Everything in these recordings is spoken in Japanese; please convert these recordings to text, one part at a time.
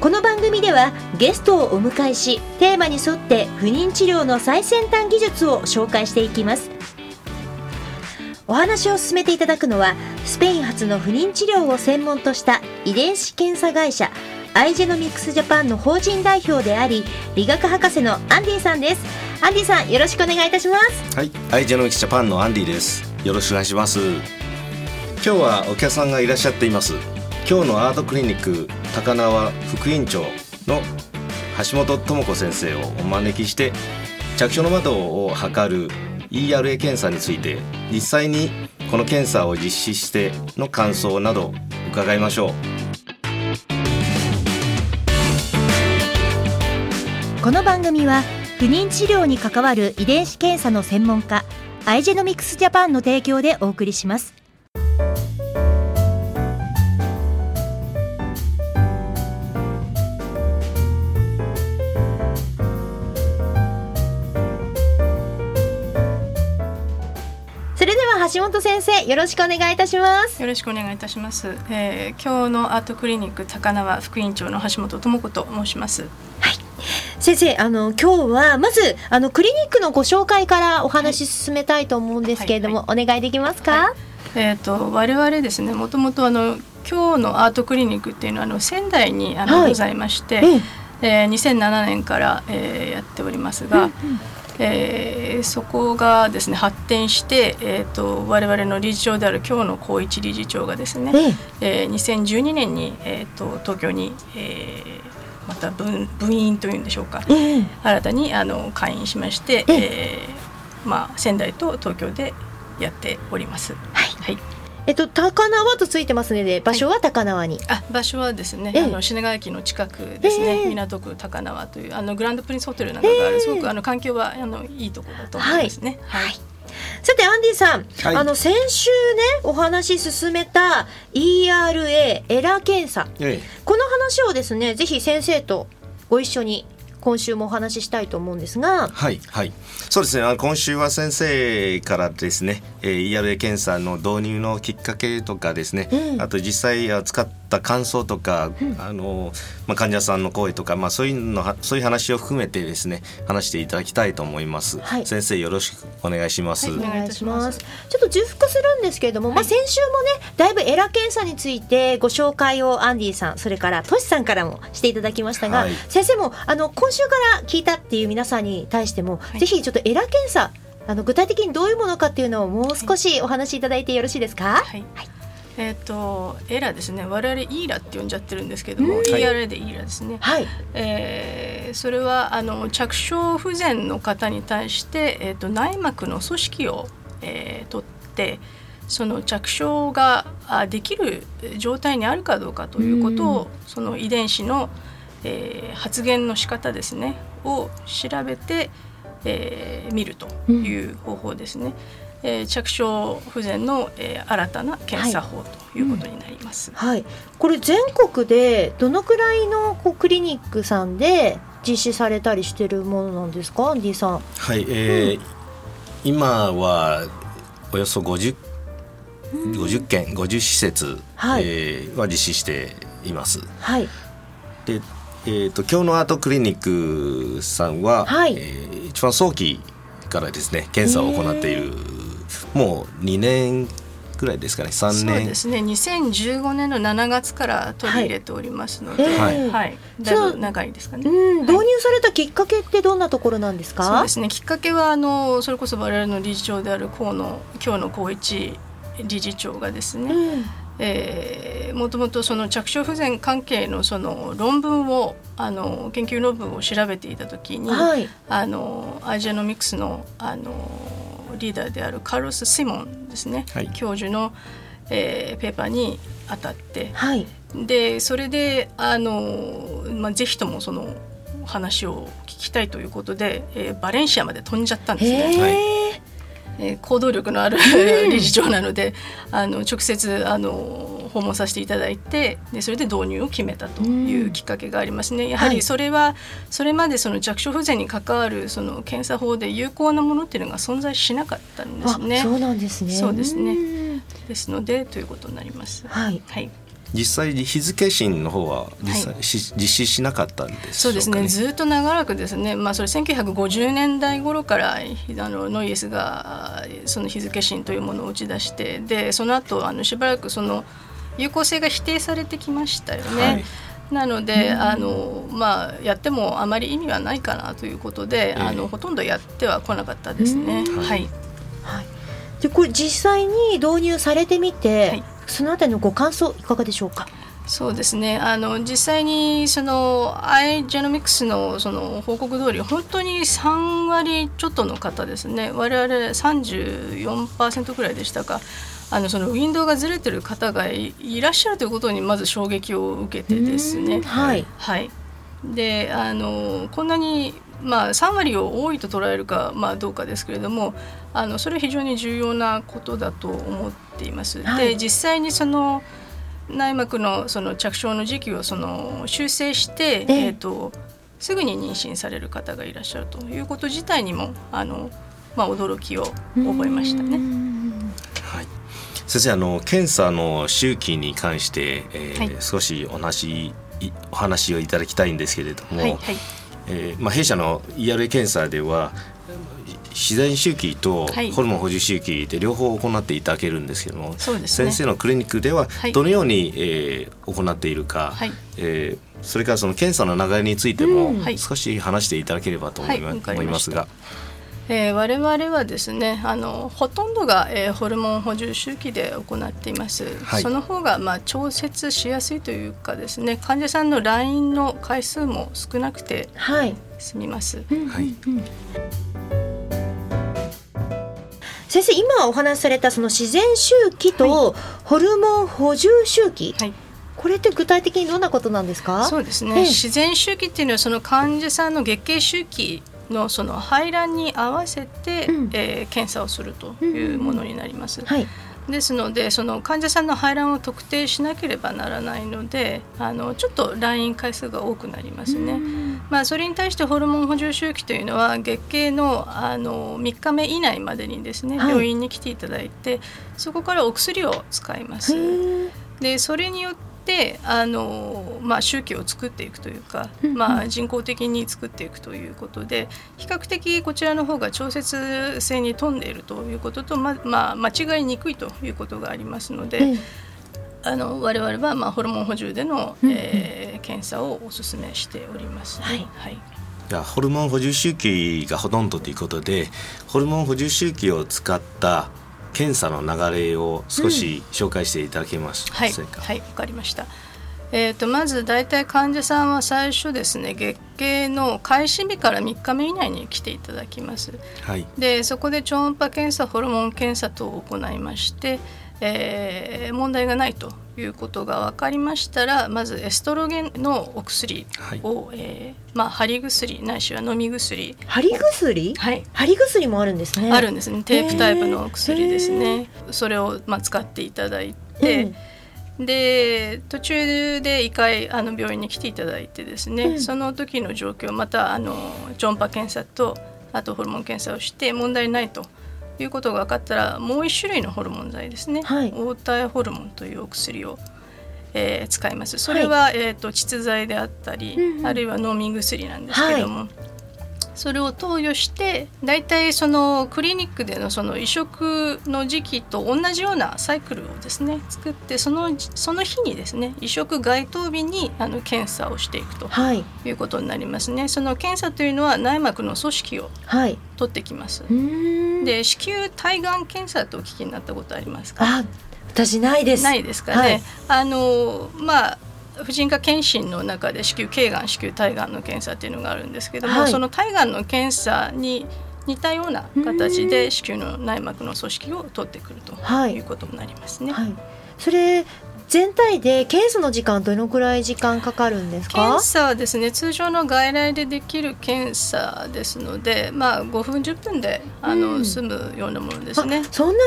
この番組ではゲストをお迎えしテーマに沿って不妊治療の最先端技術を紹介していきます。お話を進めていただくのはスペイン発の不妊治療を専門とした遺伝子検査会社アイジェノミクスジャパンの法人代表であり理学博士のアンディさんです。アンディさんよろしくお願いいたします。はい。アイジェノミクスジャパンのアンディです。よろしくお願いします。今日はお客さんがいらっしゃっています今日のアートクリニック高輪副院長の橋本智子先生をお招きして着床の窓を測る ERA 検査について実際にこの検査を実施しての感想など伺いましょう。この番組は不妊治療に関わる遺伝子検査の専門家アイジェノミクスジャパンの提供でお送りします。橋本先生よろしくお願いいたします。よろしくお願いいたします、えー、今日のアートクリニック高輪副院長の橋本智子と申します。先生あの今日はまずあのクリニックのご紹介からお話し進めたいと思うんですけれども、お願いできますか、はい。えーと、我々ですねもともとあの今日のアートクリニックっていうのはあの仙台にあの、ございまして、ええ。ー、2007年から、えー、やっておりますが、うんうんえー、そこがですね発展して、えーと、我々の理事長である今日の高一理事長がですね、ええー、2012年に、えーと、東京に、えー、また分分院というんでしょうか、えー、新たにあの開院しまして、えー、えー、まあ、仙台と東京でやっております。はい、はいえっと、高輪とついてますので場所は高輪に、はい、あ場所はですね、ええ、あの品川駅の近くですね、え、港区高輪というあのグランドプリンスホテルなんかがある、すごくあの環境はあのいいところだと思いますね。はい、はい。さてアンディさん、はい、あの先週ねお話し進めた ERA エラー検査、ええ、この話をですねぜひ先生とご一緒に今週もお話ししたいと思うんですが。はいはい。そうですね。今週は先生からですね、えー、ERA 検査の導入のきっかけとかですね、うん、あと実際使った感想とか、うん、あのまあ、患者さんの声とか、まあ、そういうのそういう話を含めてですね話していただきたいと思います、はい、先生よろしくお願いします、はい、お願いします。ちょっと重複するんですけれども、はい、まあ、先週もねだいぶエラ検査についてご紹介をアンディさんそれからトシさんからもしていただきましたが、先生もあの今週から聞いたっていう皆さんに対しても、ぜひちょっとエラ検査あの具体的にどういうものかっていうのをもう少しお話しいただいてよろしいですか？はい、はいえーと、とエラですね。我々イーラって呼んじゃってるんですけども、うん、ERA でイーラですね、はい。えー、それはあの着床不全の方に対して、えーと、内膜の組織を、えー、取ってその着床ができる状態にあるかどうかということを、うん、その遺伝子の、えー、発現の仕方ですねを調べて、えー、見るという方法ですね。うんえー、着床不全の、えー、新たな検査法ということになります。はい、うんはい、これ全国でどのくらいのこうクリニックさんで実施されたりしてるものなんですか、アンディさん。はい、えーうん、今はおよそ50 50件50施設、はい。えー、は実施しています。はい、で、えーと、今日のアートクリニックさんは、はい。えー、一番早期からですね検査を行っている、もう2年ぐらいですかね3年。そうですね。2015年の7月から取り入れておりますので、はい、はい。はい、だいぶ長いですかね、うん、導入されたきっかけってどんなところなんですか、そうですね。きっかけはあのそれこそ我々の理事長である河野今日の高一理事長がですね、うん。えー、もともとその着床不全関係のその論文をあの研究論文を調べていた時に、はい、あのアジアノミクスのあのリーダーであるカルロス・シモンですね、はい、教授の、えー、ペーパーに当たって、はい、でそれであの、まあ、ぜひともその話を聞きたいということで、えー、バレンシアまで飛んじゃったんですね。えー、行動力のある 理事長なので、あの直接あの訪問させていただいてでそれで導入を決めたというきっかけがありますね。やはりそれは、それまでその弱小不全に関わるその検査法で有効なものっていうのが存在しなかったんですね。そうなんですね。そうですね。ですのでということになります。はい。はい。実際に日付審の方は実際、はい、実施しなかったんです、ね、そうですね。ずっと長らくですね、まあ、それ1950年代頃からあのノイエスがその日付審というものを打ち出してでその後あのしばらくその有効性が否定されてきましたよね。はい。なので、あのまあ、やってもあまり意味はないかなということで、えー、あのほとんどやってはこなかったですね。はい、はい、でこれ実際に導入されてみて、はい、そのあたりのご感想いかがでしょうか？そうですね。あの実際にそのアイジェノミクスのその報告通り本当に3割ちょっとの方ですね。我々34%ぐらいでしたか。あのそのウィンドウがずれてる方がいらっしゃるということにまず衝撃を受けてですね。はい、はい、であのこんなにまあ、3割を多いと捉えるか、まあ、どうかですけれどもあのそれは非常に重要なことだと思っています。はい、で実際にその内膜のその着床の時期をその修正して、えーと、すぐに妊娠される方がいらっしゃるということ自体にもあの、まあ、驚きを覚えましたね。はい、先生あの検査の周期に関して、えー、はい、少しお話お話をいただきたいんですけれども、はいはい、えー、まあ、弊社の ERA 検査では自然周期とホルモン補充周期で両方行っていただけるんですけども、ね、先生のクリニックではどのように、えー、行っているか、はい、えー、それからその検査の流れについても少し話していただければと思い,、思いますが。えー、我々はですねあのほとんどが、えー、ホルモン補充周期で行っています、はい、その方がまあ調節しやすいというかですね患者さんの来院の回数も少なくて済みます。はい、先生今お話しされたその自然周期とホルモン補充周期、はい、これって具体的にどんなことなんですか？そうですね、自然周期っていうのはその患者さんの月経周期のその排卵に合わせて、うん、えー、検査をするというものになります。はいですのでその患者さんの排卵を特定しなければならないのであのちょっと来院回数が多くなりますね。まあ、それに対してホルモン補充周期というのは月経のあの3日目以内までにですね、はい、病院に来ていただいてそこからお薬を使います。でそれによっであの、まあ、周期を作っていくというか、まあ、人工的に作っていくということで比較的こちらの方が調節性に富んでいるということと、ままあ、間違いにくいということがありますので。あの我々はまあホルモン補充での、えー、検査をお勧めしております、ね、はい、はい。いやホルモン補充周期がほとんどということでホルモン補充周期を使った検査の流れを少し紹介していただけます？はい。はいわかりました。えーと、まず大体患者さんは最初ですね月経の開始日から3日目以内に来ていただきます、はい、でそこで超音波検査ホルモン検査等を行いまして、えー、問題がないということが分かりましたらまずエストロゲンのお薬を、はい、えー、まあ、貼り薬ないしは飲み薬。貼り薬？はい。貼り薬もあるんですね。あるんですね。テープタイプのお薬ですね。それを、まあ、使っていただいて、で途中で1回あの病院に来ていただいてですね、うん、その時の状況またあの超音波検査とあとホルモン検査をして問題ないということが分かったらもう1種類のホルモン剤ですね、はい、黄体ホルモンというお薬を、えー、使います。それは、はい、えーと、膣剤であったり、うん、あるいは飲み薬なんですけども、はい、それを投与して大体そのクリニックでのその移植の時期と同じようなサイクルをですね作ってそのその日にですね移植該当日にあの検査をしていくということになりますね。その検査というのは内膜の組織を取ってきます。で子宮体がん検査とお聞きになったことありますか？私ないです。ないですかね。はい、あのまあ婦人科検診の中で子宮頸がん子宮体がんの検査っていうのがあるんですけども、はい、その体がんの検査に似たような形で子宮の内膜の組織を取ってくるということになりますね。はい。それ全体で検査の時間どのくらい時間かかるんですか？検査はですね通常の外来でできる検査ですのでまあ5分10分であの、うん、済むようなものですね。そんな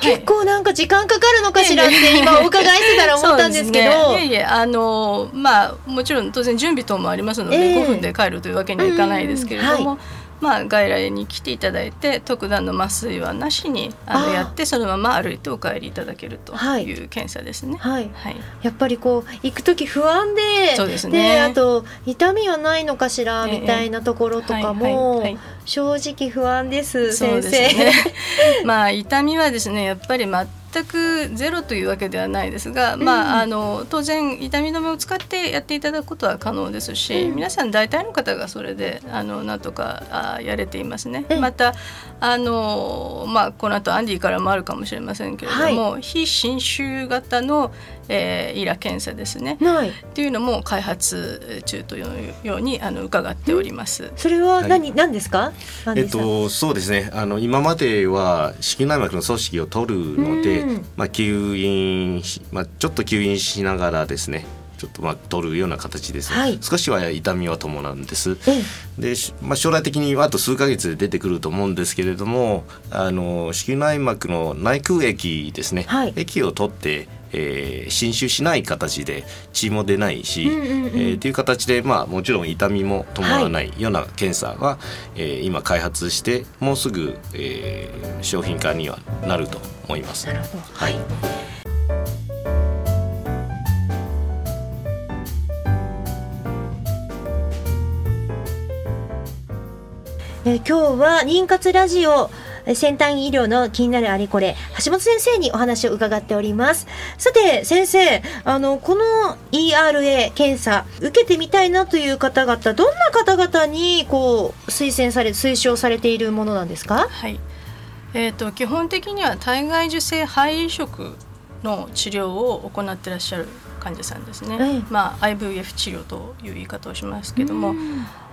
結構なんか時間かかるのかしらって今お伺いしてたら思ったんですけど、ね、いえいえあのまあもちろん当然準備等もありますので、えー、5分で帰るというわけにはいかないですけれども、うん。はいまあ、外来に来ていただいて特段の麻酔はなしにあのやってそのまま歩いてお帰りいただけるとい。う検査ですね。はい、はい、やっぱりこう行く時不安でそうですね。あと痛みはないのかしらみたいなところとかも正直不安です、先生。ね、まあ痛みはですねやっぱり全くゼロというわけではないですが、うん、まあ、あの当然痛み止めを使ってやっていただくことは可能ですし、うん、皆さん大体の方がそれであのなんとかあやれていますね。うん、またあの、まあ、この後アンディからもあるかもしれませんけれども、はい、非侵襲型の、えー、イラ検査ですね、はい、っていうのも開発中というようにあの伺っております。それは何、はい、何ですか？えっとそうですね。あの今までは子宮内膜の組織を取るので、まあ、吸引まあ、ちょっと吸引しながらですねちょっとまあ取るような形です、ね、はい、少しは痛みは伴うんです。で、まあ、将来的にあと数か月で出てくると思うんですけれどもあの子宮内膜の内腔液ですね、はい、液を取ってえー、侵襲しない形で血も出ないし、うんうんうん、えー、っていう形で、まあ、もちろん痛みも伴わないような検査は、はい、えー、今開発してもうすぐ、えー、商品化にはなると思います。なるほど。はいえ、今日は妊活ラジオ先端医療の気になるあれこれ、橋本先生にお話を伺っております。さて、先生、あの、この ERA 検査、受けてみたいなという方々、どんな方々に、こう、推薦され、推奨されているものなんですか？はい。えーと、基本的には体外受精肺移植の治療を行ってらっしゃる患者さんですね、まあ、IVF 治療という言い方をしますけども、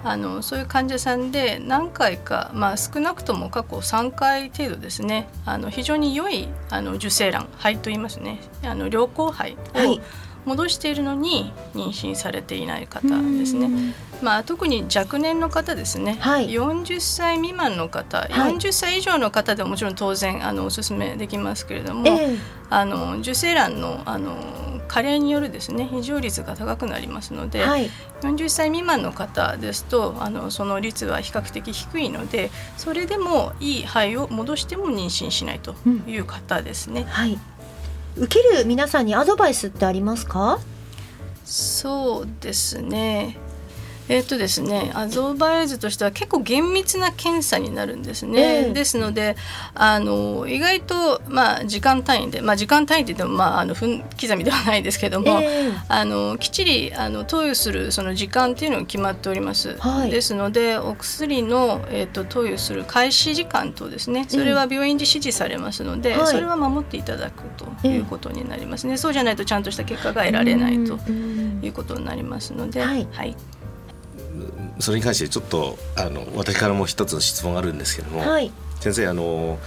あのそういう患者さんで何回か、まあ、少なくとも過去3回程度ですねあの非常に良いあの受精卵肺と言いますね。あの良好肺を戻しているのに妊娠されていない方ですね。まあ、特に若年の方ですね、はい、40歳未満の方、はい、40歳以上の方でももちろん当然あのお勧めできますけれども、えー、あの受精卵のあの加齢によるですね非常率が高くなりますので、はい、40歳未満の方ですとあのその率は比較的低いのでそれでもいい肺を戻しても妊娠しないという方ですね。うん、はい受ける皆さんにアドバイスってありますか？そうですね。えっ、ー、とですねアゾバイズとしては結構厳密な検査になるんですね、えー、ですのであの意外と、まあ、時間単位で、まあ、時間単位で言っても、まあ、あの分刻みではないですけども、えー、あのきっちりあの投与するその時間っていうのが決まっております、はい、ですのでお薬の、えーと、投与する開始時間とですねそれは病院で指示されますので、えー、それは守っていただくということになりますね、そうじゃないとちゃんとした結果が得られないということになりますので。はい、はいそれに関してちょっとあの私からも一つ質問があるんですけども、はい、先生あの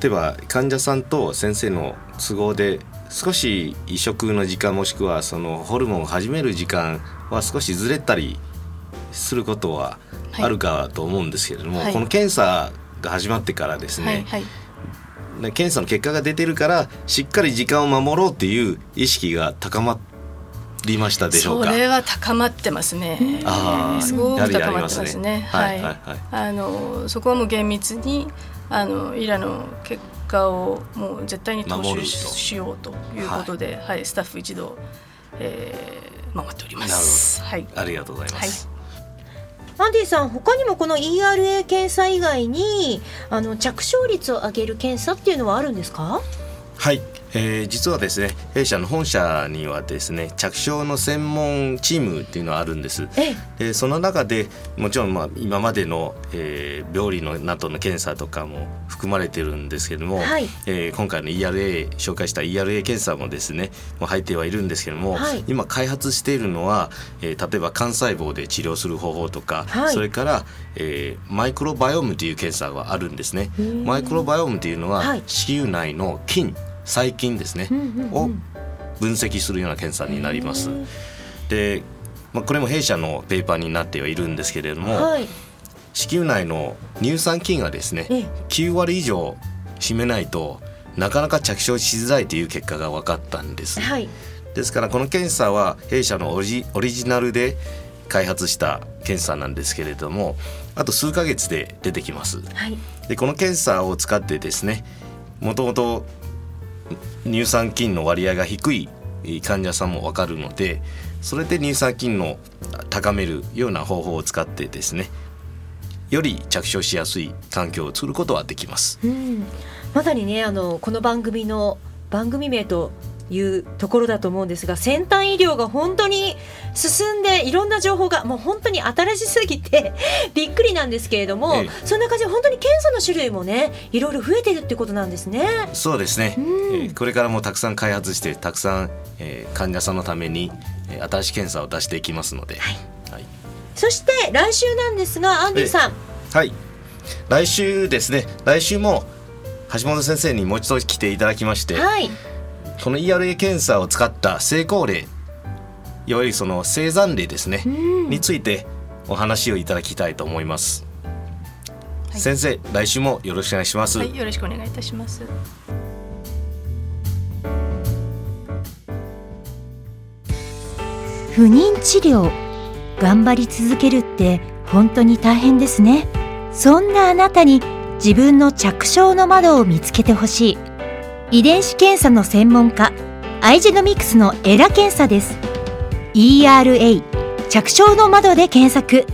例えば患者さんと先生の都合で少し移植の時間もしくはそのホルモンを始める時間は少しずれたりすることはあるかと思うんですけれども、はい、この検査が始まってからですね、はいはい、検査の結果が出てるからしっかり時間を守ろうっていう意識が高まっりましたでしょうか？それは高まってますね。あすごく高まってますね。はい、はい、あのそこはもう厳密にあのイラの結果をもう絶対に踏襲しようということで、はい、はい、スタッフ一同、えー、守っております。はい、ありがとうございます。はいアンディさん他にもこの ERA 検査以外にあの着床率を上げる検査っていうのはあるんですか？はいえー、実はですね弊社の本社にはですね着床の専門チームっていうのはあるんです。でその中でもちろんまあ今までの、えー、病理のなどの検査とかも含まれてるんですけども、はい、えー、今回の ERA 紹介した ERA 検査もですねもう入ってはいるんですけども、はい、今開発しているのは、えー、例えば幹細胞で治療する方法とか、はい、それから、えー、マイクロバイオームという検査があるんですね。マイクロバイオームというのは、子宮内の菌細菌ですね、を分析するような検査になります。で、まあ、これも弊社のペーパーになってはいるんですけれども、はい、子宮内の乳酸菌がですね9割以上占めないとなかなか着床しづらいという結果が分かったんです。はい、ですからこの検査は弊社のオリオリジナルで開発した検査なんですけれどもあと数ヶ月で出てきます。はい、でこの検査を使ってですねもともと乳酸菌の割合が低い患者さんも分かるのでそれで乳酸菌の高めるような方法を使ってですねより着床しやすい環境を作ることはできます。うん、まさにねあのこの番組の番組名というところだと思うんですが先端医療が本当に進んでいろんな情報がもう本当に新しすぎて びっくりなんですけれども、ええ、そんな感じで本当に検査の種類もねいろいろ増えてるってことなんですね。そうですね、うん、えー、これからもたくさん開発してたくさん、えー、患者さんのために、えー、新しい検査を出していきますので、はい、はい、そして来週なんですがアンディさん、はい。来週ですね。来週も橋本先生にもう一度来ていただきまして、はい、この ERA 検査を使った成功例いわゆるその生産例ですねについてお話をいただきたいと思います、はい、先生来週もよろしくお願いします、はい、よろしくお願いいたします。不妊治療頑張り続けるって本当に大変ですね。そんなあなたに自分の着床の窓を見つけてほしい遺伝子検査の専門家アイジェノミクスのエラ検査です。ERA 着床の窓で検索。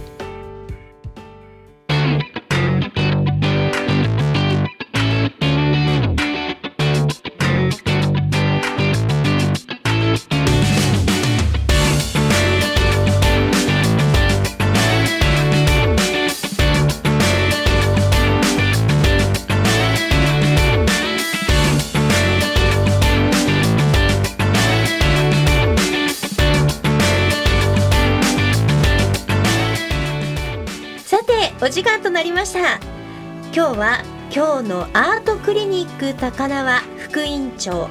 ました。今日は今日のアートクリニック高輪副院長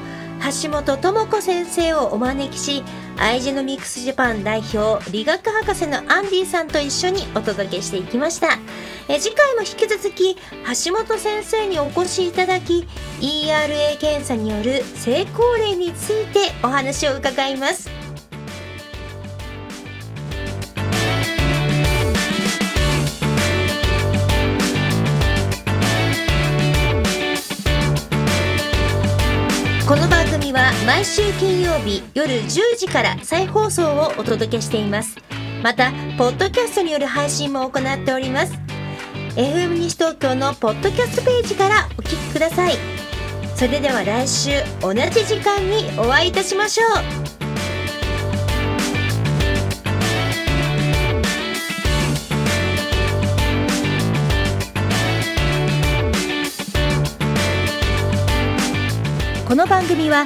橋本智子先生をお招きしアイジェノミクスジャパン代表理学博士のアンディさんと一緒にお届けしていきました。え次回も引き続き橋本先生にお越しいただき ERA 検査による成功例についてお話を伺います。毎週金曜日夜10時から再放送をお届けしています。またポッドキャストによる配信も行っております。FM 西東京のポッドキャストページからお聞きください。それでは来週同じ時間にお会いいたしましょう。この番組は